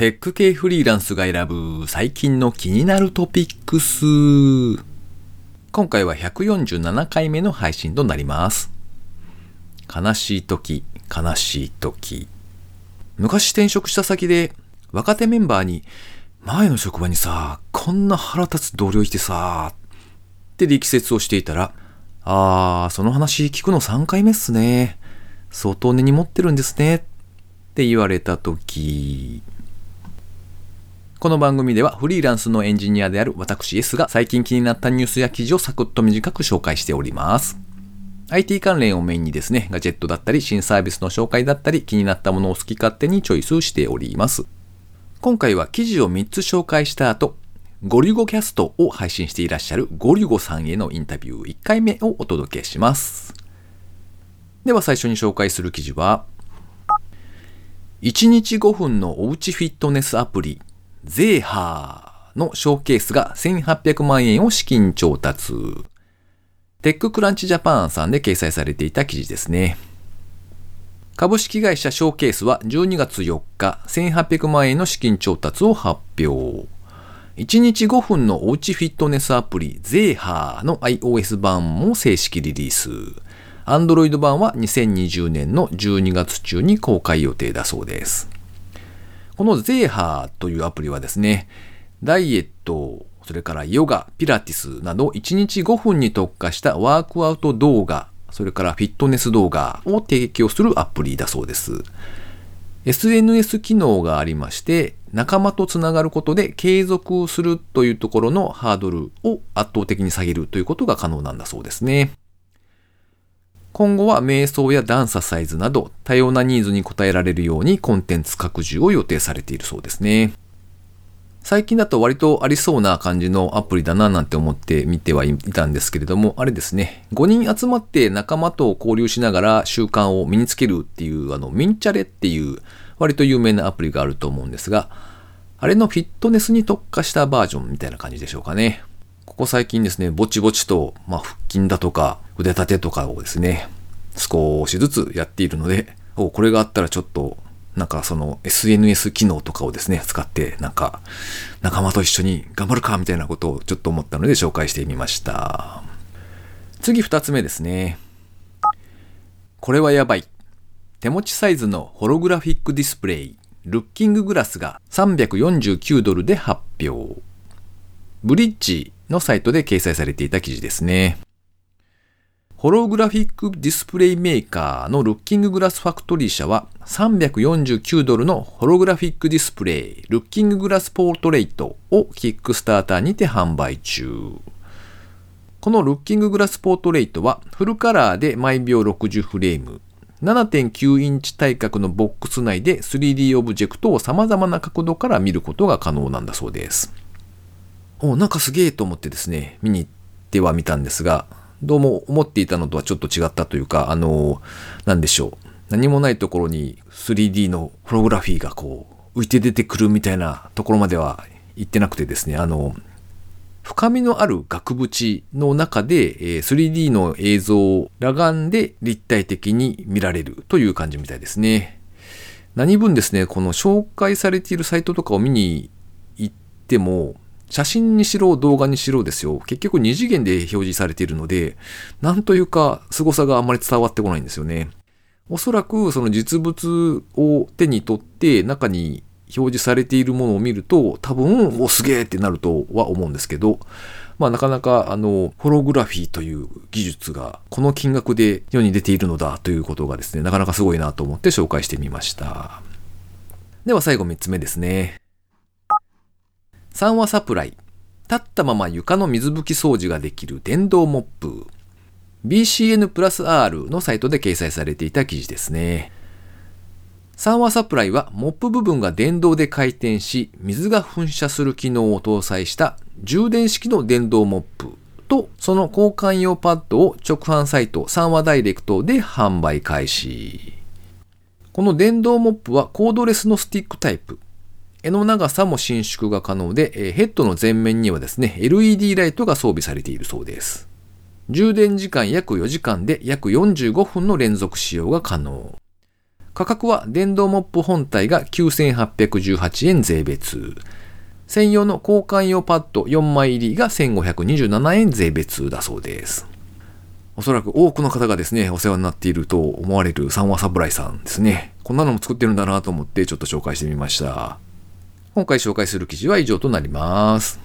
テック系フリーランスが選ぶ最近の気になるトピックス。今回は147回目の配信となります。悲しい時、悲しい時。昔転職した先で若手メンバーに前の職場にさ、こんな腹立つ同僚いてさ、って力説をしていたら、あー、その話聞くの3回目っすね。相当根に持ってるんですね。って言われた時。この番組ではフリーランスのエンジニアである私 S が最近気になったニュースや記事をサクッと短く紹介しております。IT 関連をメインにですね、ガジェットだったり新サービスの紹介だったり気になったものを好き勝手にチョイスしております。今回は記事を3つ紹介した後、ゴリュゴキャストを配信していらっしゃるゴリュゴさんへのインタビュー1回目をお届けします。では最初に紹介する記事は、1日5分のおうちフィットネスアプリ、ゼーハーのショーケースが1800万円を資金調達。テッククランチジャパンさんで掲載されていた記事ですね。株式会社ショーケースは12月4日、1800万円の資金調達を発表。1日5分のおうちフィットネスアプリ、ゼーハーの iOS 版も正式リリース。Android 版は2020年の12月中に公開予定だそうです。このゼーハーというアプリはですね、ダイエット、それからヨガ、ピラティスなど1日5分に特化したワークアウト動画、それからフィットネス動画を提供するアプリだそうです。SNS 機能がありまして、仲間とつながることで継続するというところのハードルを圧倒的に下げるということが可能なんだそうですね。今後は瞑想やダンササイズなど多様なニーズに応えられるようにコンテンツ拡充を予定されているそうですね。最近だと割とありそうな感じのアプリだななんて思って見てはいたんですけれども、あれですね、5人集まって仲間と交流しながら習慣を身につけるっていう、あの、ミンチャレっていう割と有名なアプリがあると思うんですが、あれのフィットネスに特化したバージョンみたいな感じでしょうかね。ここ最近ですね、ぼちぼちと、まあ、腹筋だとか腕立てとかをですね、少しずつやっているので、おこれがあったらちょっとなんかその SNS 機能とかをですね、使ってなんか仲間と一緒に頑張るかみたいなことをちょっと思ったので紹介してみました。次二つ目ですね。これはやばい。手持ちサイズのホログラフィックディスプレイ、ルッキンググラスが349ドルで発表。ブリッジのサイトで掲載されていた記事ですね。ホログラフィックディスプレイメーカーの Looking Glass Factory 社は349ドルのホログラフィックディスプレイ Looking Glass Portrait をキックスターターにて販売中。この Looking Glass Portrait はフルカラーで毎秒60フレーム、7.9インチ対角のボックス内で 3D オブジェクトを様々な角度から見ることが可能なんだそうです。お、なんかすげえと思ってですね、見に行ってはみたんですが、どうも思っていたのとはちょっと違ったというか、あの、なんでしょう。何もないところに 3D のホログラフィーがこう浮いて出てくるみたいなところまでは行ってなくてですね、あの、深みのある額縁の中で、え 3D の映像を裸眼で立体的に見られるという感じみたいですね。何分ですね、この紹介されているサイトとかを見に行っても、写真にしろ動画にしろですよ。結局二次元で表示されているので、なんというか凄さがあんまり伝わってこないんですよね。おそらくその実物を手に取って中に表示されているものを見ると多分、おすげえってなるとは思うんですけど、まあなかなかあの、ホログラフィーという技術がこの金額で世に出ているのだということがですね、なかなかすごいなと思って紹介してみました。では最後3つ目ですね。三和サプライ。立ったまま床の水拭き掃除ができる電動モップ。BCN プラス R のサイトで掲載されていた記事ですね。三和サプライはモップ部分が電動で回転し、水が噴射する機能を搭載した充電式の電動モップと、その交換用パッドを直販サイト三和ダイレクトで販売開始。この電動モップはコードレスのスティックタイプ。柄の長さも伸縮が可能で、ヘッドの前面にはですね、LED ライトが装備されているそうです。充電時間約4時間で約45分の連続使用が可能。価格は電動モップ本体が9818円税別。専用の交換用パッド4枚入りが1527円税別だそうです。おそらく多くの方がですね、お世話になっていると思われる三和サプライさんですね。こんなのも作ってるんだなと思ってちょっと紹介してみました。今回紹介する記事は以上となります。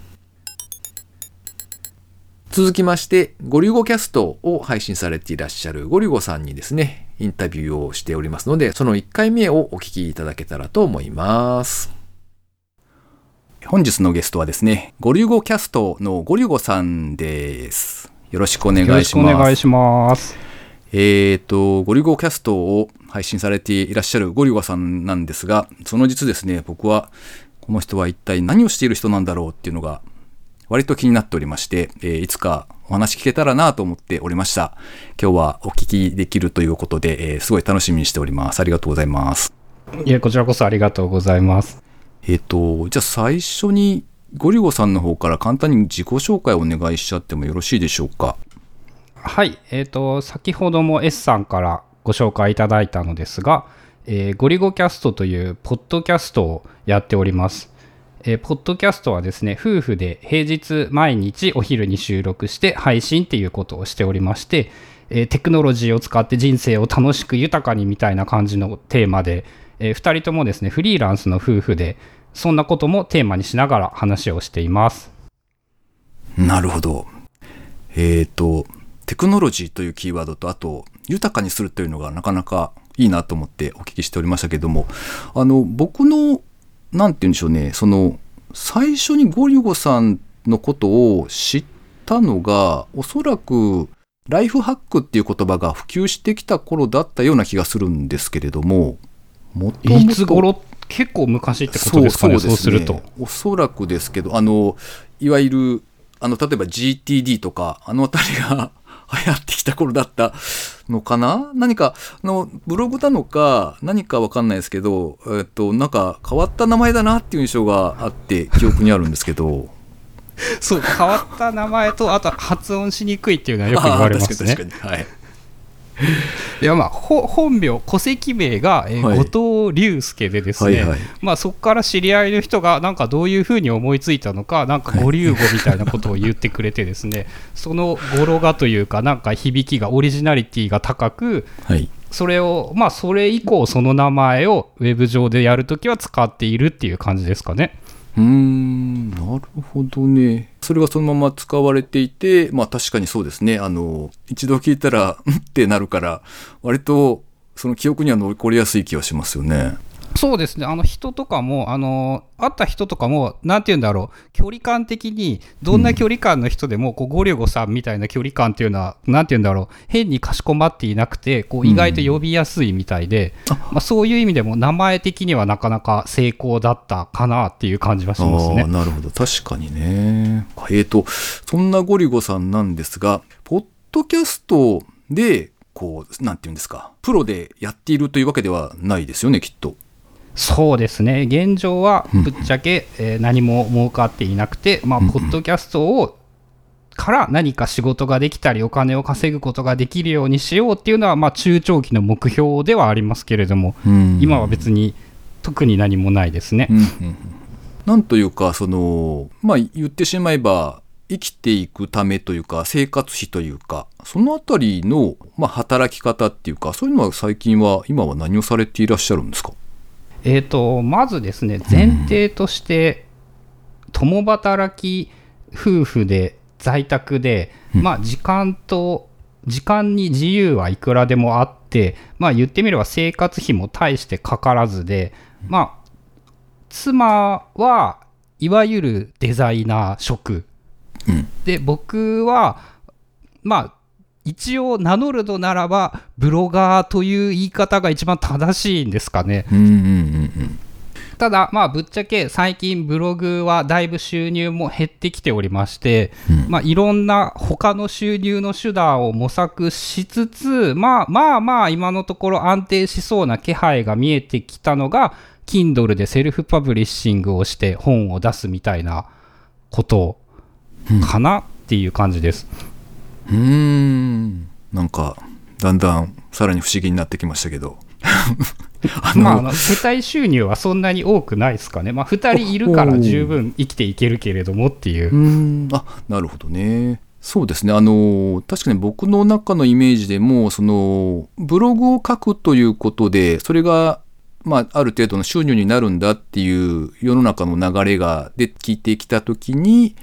続きまして、ゴリュゴキャストを配信されていらっしゃるゴリュゴさんにですね、インタビューをしておりますので、その1回目をお聞きいただけたらと思います。本日のゲストはですね、ゴリュゴキャストのゴリュゴさんです。よろしくお願いしよろます。しくお願いします。えーと、ゴリゴキャストを配信されていらっしゃるゴリゴさんなんですが、その実ですね、僕は、この人は一体何をしている人なんだろうっていうのが、割と気になっておりまして、えーいつかお話聞けたらなと思っておりました。今日はお聞きできるということで、えーすごい楽しみにしております。ありがとうございます。いえ、こちらこそありがとうございます。えっ、と、じゃあ最初にゴリゴさんの方から簡単に自己紹介をお願いしちゃってもよろしいでしょうか？はい、えっ、と、先ほども S さんからご紹介いただいたのですが、えーゴリゴキャストというポッドキャストをやっております。えーポッドキャストはですね、夫婦で平日毎日お昼に収録して配信っていうことをしておりまして、えーテクノロジーを使って人生を楽しく豊かにみたいな感じのテーマで、え2人ともですね、フリーランスの夫婦で、そんなこともテーマにしながら話をしています。なるほど。えっ、と、テクノロジーというキーワードと、あと、豊かにするというのがなかなかいいなと思ってお聞きしておりましたけども、あの、僕の、なんて言うんでしょうね、その、最初にゴリュゴさんのことを知ったのが、おそらく、ライフハックっていう言葉が普及してきた頃だったような気がするんですけれども、もともといつ頃？結構昔ってことですかね、そうすると。おそらくですけど、あの、いわゆる、あの、例えば GTD とか、あのあたりが流行ってきた頃だったのかな？何か、あの、ブログなのか、何かわかんないですけど、えっと、なんか変わった名前だなっていう印象があって、記憶にあるんですけど。そう、変わった名前と、あと発音しにくいっていうのはよく言われますね。確かに確かに。はい。いや、まあ、ほ本名、戸籍名が、えーはい後藤隆介でですね、はいはいまあ、そこから知り合いの人が、なんかどういうふうに思いついたのか、なんか五流語みたいなことを言ってくれてですね、その語呂がというか、なんか響きが、オリジナリティが高く、はい。それを、まあ、それ以降、その名前をウェブ上でやるときは使っているっていう感じですかね。うーん、なるほどね。それがそのまま使われていて、まあ確かにそうですね。あの、一度聞いたら、んってなるから、割とその記憶には残りやすい気はしますよね。そうですね、あの人とかも、あの会った人とかも、なんて言うんだろう、距離感的に、どんな距離感の人でも、こうゴリョゴさんみたいな距離感っていうのは、なんて言うんだろう、変にかしこまっていなくて、こう意外と呼びやすいみたいで、まあ、そういう意味でも、名前的にはなかなか成功だったかなっていう感じはしますね。なるほど。確かにね。えっ、と、そんなゴリゴさんなんですが、ポッドキャストで、こう、なんていうんですか、プロでやっているというわけではないですよね、きっと。そうですね、現状はぶっちゃけ、えー何も儲かっていなくて、まあ、ポッドキャストをから何か仕事ができたり、お金を稼ぐことができるようにしようっていうのは、まあ、中長期の目標ではありますけれども、うん。今は別に特に何もないですね。うんうんうん。なんというか、その、まあ言ってしまえば、生きていくためというか、生活費というか、そのあたりの、まあ、働き方っていうか、そういうのは最近は、今は何をされていらっしゃるんですか？えー、とまずですね前提として、共働き夫婦で在宅で、まあ、時間と時間に自由はいくらでもあって、まあ、言ってみれば生活費も大してかからずで、まあ、妻はいわゆるデザイナー職。うん。で僕はまあ一応名乗るのならばブロガーという言い方が一番正しいんですかね。うんうんうんただ、まあ、ぶっちゃけ最近ブログはだいぶ収入も減ってきておりまして、うんまあ、いろんな他の収入の手段を模索しつつ、まあまあまあ今のところ安定しそうな気配が見えてきたのが Kindle でセルフパブリッシングをして本を出すみたいなことかなっていう感じです。うん。うーん。なんか、だんだん、さらに不思議になってきましたけど。あまあ、あの世帯収入はそんなに多くないですかね、まあ、2人いるから十分生きていけるけれどもっていう。うんあなるほどね。そうですねあの確かに僕の中のイメージでもそのブログを書くということでそれが、まあ、ある程度の収入になるんだっていう世の中の流れがで聞いてきた時に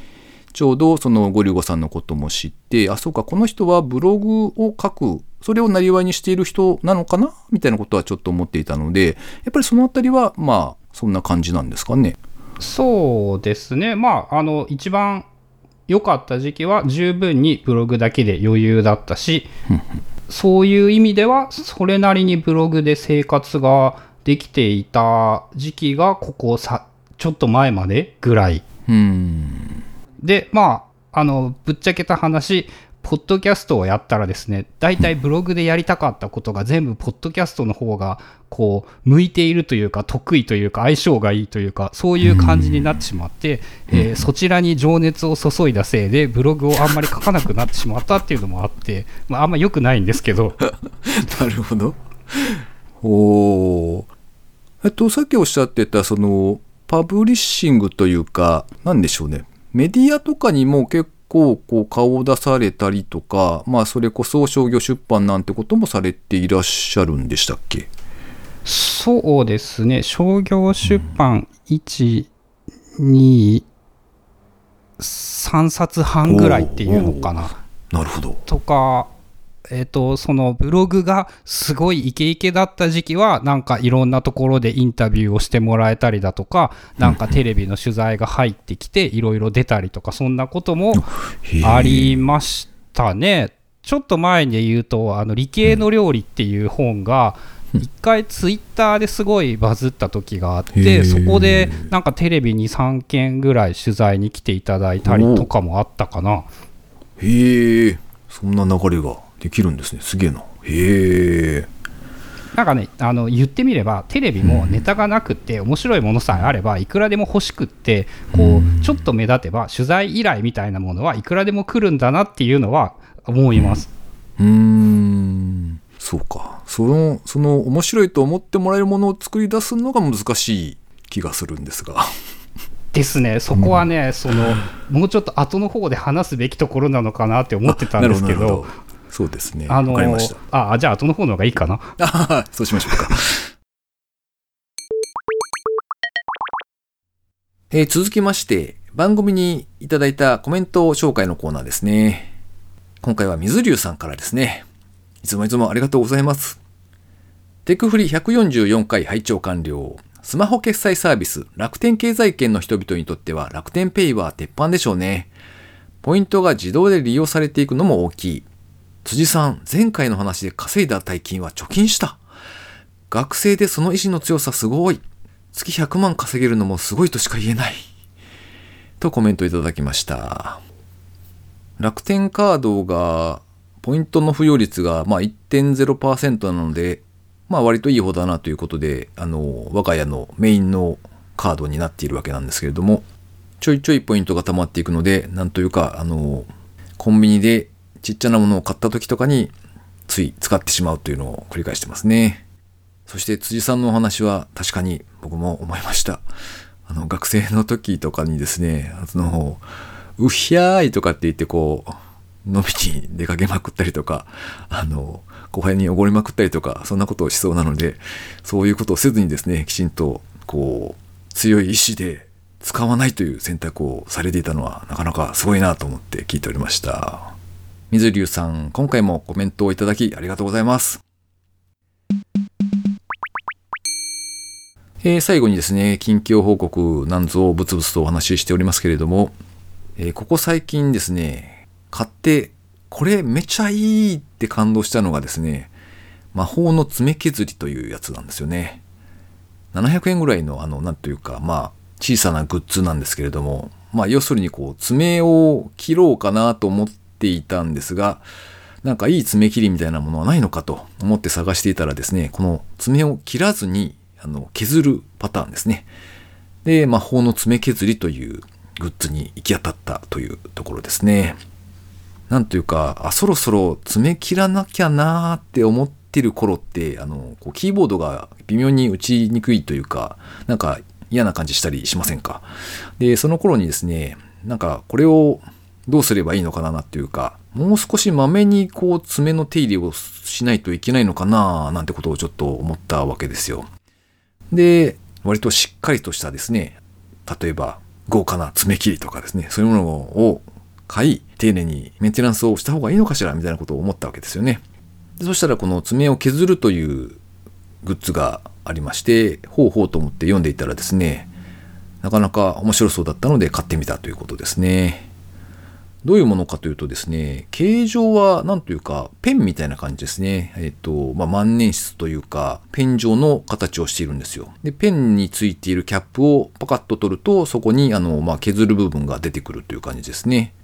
ちょうどそのゴリゴさんのことも知ってあそうかこの人はブログを書くそれをなりわいにしている人なのかな？みたいなことはちょっと思っていたのでやっぱりそのあたりはまあそんな感じなんですかね？そうですね、まあ、あの一番良かった時期は十分にブログだけで余裕だったし、そういう意味では、それなりにブログで生活ができていた時期が、ここさ、ちょっと前までぐらい。うんで、まあ、あの、ぶっちゃけた話、ポッドキャストをやったらですね、大体ブログでやりたかったことが全部ポッドキャストの方が、こう、向いているというか、得意というか、相性がいいというか、そういう感じになってしまって、えーそちらに情熱を注いだせいで、ブログをあんまり書かなくなってしまったっていうのもあって、まあ、あんま良くないんですけど、なるほど。おーえっと、さっきおっしゃってた、その、パブリッシングというか、なんでしょうね。メディアとかにも結構、こう、顔を出されたりとか、まあ、それこそ商業出版なんてこともされていらっしゃるんでしたっけ？そうですね、商業出版1、2、3冊半ぐらいっていうのかな。なるほど。とか、えっとそのブログがすごいイケイケだった時期はなんかいろんなところでインタビューをしてもらえたりだとかなんかテレビの取材が入ってきていろいろ出たりとかそんなこともありましたね。ちょっと前に言うと「あの理系の料理」っていう本が一回ツイッターですごいバズった時があっへてーそこでなんかテレビに3件ぐらい取材に来ていただいたりとかもあったかな。へえ、そんな流れができるんですね。すげえな。へえ。なんかねあの言ってみればテレビもネタがなくって面白いものさえあればいくらでも欲しくってこうちょっと目立てば取材依頼みたいなものはいくらでも来るんだなっていうのは思います。うーん。そうか。そのその面白いと思ってもらえるものを作り出すのが難しい気がするんですが。ですね。そこはね、そのもうちょっと後の方で話すべきところなのかなって思ってたんですけどそうですねあのわかりましたあじゃあ後の方の方がいいかな。あそうしましょうか えー続きまして番組にいただいたコメント紹介のコーナーですね今回は水流さんからですねいつもいつもありがとうございますテクフリ144回拝聴完了。スマホ決済サービス、楽天経済圏の人々にとっては楽天ペイは鉄板でしょうね。ポイントが自動で利用されていくのも大きい。辻さん、前回の話で稼いだ大金は貯金した。学生でその意志の強さすごい。月100万稼げるのもすごいとしか言えない。とコメントいただきました。楽天カードが、ポイントの付与率がまあ1.0%なので、まあ割といい方だなということで、あの、我が家のメインのカードになっているわけなんですけれども、ちょいちょいポイントが溜まっていくので、なんというか、あの、コンビニでちっちゃなものを買った時とかに、つい使ってしまうというのを繰り返してますね。そして辻さんのお話は確かに僕も思いました。あの、学生の時とかにですね、あの、うひゃーいとかって言ってこう、飲みに出かけまくったりとか、あの、後輩におごりまくったりとか、そんなことをしそうなので、そういうことをせずにですね、きちんと、こう、強い意志で使わないという選択をされていたのは、なかなかすごいなと思って聞いておりました。水流さん、今回もコメントをいただきありがとうございます。えー最後にですね、近況報告なんぞをブツブツとお話ししておりますけれども、えーここ最近ですね、買って、これめちゃいいって感動したのがですね、魔法の爪削りというやつなんですよね。700円ぐらいのあの、なんというか、まあ、小さなグッズなんですけれども、まあ、要するにこう、爪を切ろうかなと思っていたんですが、なんかいい爪切りみたいなものはないのかと思って探していたらですね、この爪を切らずに、あの、削るパターンですね。で、魔法の爪削りというグッズに行き当たったというところですね。なんというか、あ、そろそろ爪切らなきゃなーって思っってる頃ってあのこうキーボードが微妙に打ちにくいというかなんか嫌な感じしたりしませんか？でその頃にですねなんかこれをどうすればいいのかなっていうかもう少しまめにこう爪の手入れをしないといけないのかななんてことをちょっと思ったわけですよ。で割としっかりとしたですね例えば豪華な爪切りとかですねそういうものを買い丁寧にメンテナンスをした方がいいのかしらみたいなことを思ったわけですよね。でそしたらこの爪を削るというグッズがありましてほうほうと思って読んでいたらですねなかなか面白そうだったので買ってみたということですね。どういうものかというとですね形状は何というかペンみたいな感じですね。えっ、と、まあ、万年筆というかペン状の形をしているんですよ。でペンについているキャップをパカッと取るとそこにあの、まあ、削る部分が出てくるという感じですね。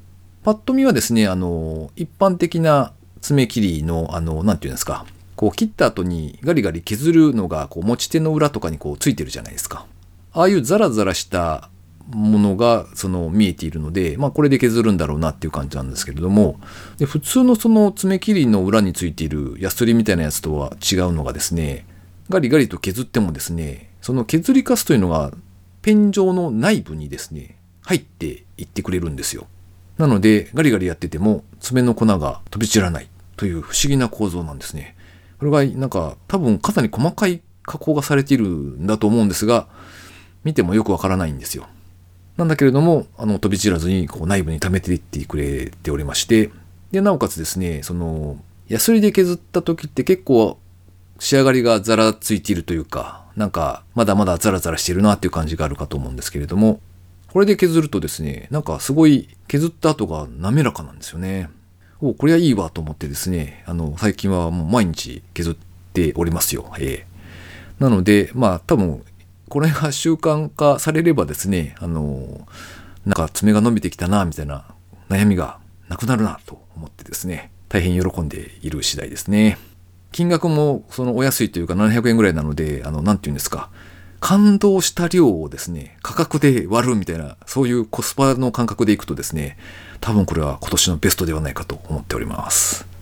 パッと見はですねあの一般的な爪切りのあの何て言うんですかこう切った後にガリガリ削るのがこう持ち手の裏とかにこうついてるじゃないですか。ああいうザラザラしたものがその見えているので、まあ、これで削るんだろうなっていう感じなんですけれどもで普通のその爪切りの裏についているヤスリみたいなやつとは違うのがですねガリガリと削ってもですねその削りカスというのがペン状の内部にですね入っていってくれるんですよ。なのでガリガリやってても爪の粉が飛び散らないという不思議な構造なんですね。これがなんか多分かなり細かい加工がされているんだと思うんですが見てもよくわからないんですよ。なんだけれども、あの、飛び散らずに、こう、内部に溜めていってくれておりまして、で、なおかつですね、その、ヤスリで削った時って結構、仕上がりがザラついているというか、なんか、まだまだザラザラしてるなっていう感じがあるかと思うんですけれども、これで削るとですね、なんかすごい削った後が滑らかなんですよね。おこれはいいわと思ってですね、あの、最近はもう毎日削っておりますよ。えー、なので、まあ多分これが習慣化されればですね、あの、なんか爪が伸びてきたな、みたいな悩みがなくなるなと思ってですね、大変喜んでいる次第ですね。金額もそのお安いというか700円ぐらいなので、あの、なんて言うんですか、感動した量をですね、価格で割るみたいな、そういうコスパの感覚でいくとですね、多分これは今年のベストではないかと思っております。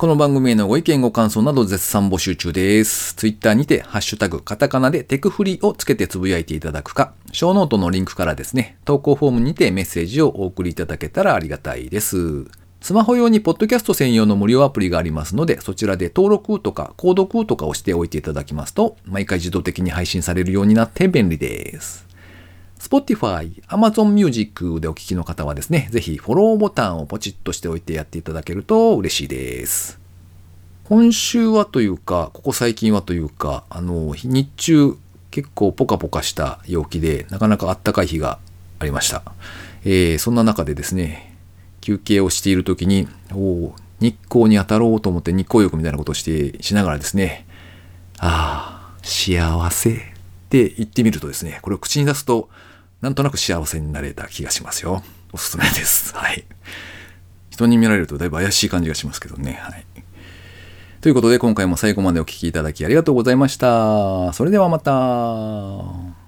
この番組へのご意見ご感想など絶賛募集中です。ツイッターにて、ハッシュタグ、カタカナでテクフリをつけてつぶやいていただくか、ショーノートのリンクからですね、投稿フォームにてメッセージをお送りいただけたらありがたいです。スマホ用にポッドキャスト専用の無料アプリがありますので、そちらで登録とか購読とかをしておいていただきますと、毎回自動的に配信されるようになって便利です。Spotify、Amazon Music でお聴きの方はですね、ぜひフォローボタンをポチッとしておいてやっていただけると嬉しいです。今週はというか、ここ最近はというか、あの、日中結構ポカポカした陽気で、なかなかあったかい日がありました。えー、そんな中でですね、休憩をしている時に、お日光に当たろうと思って日光浴みたいなことをしてしながらですね、ああ、幸せって言ってみるとですね、これを口に出すと、なんとなく幸せになれた気がしますよ。おすすめです。はい。人に見られるとだいぶ怪しい感じがしますけどね。はい。ということで今回も最後までお聴きいただきありがとうございました。それではまた。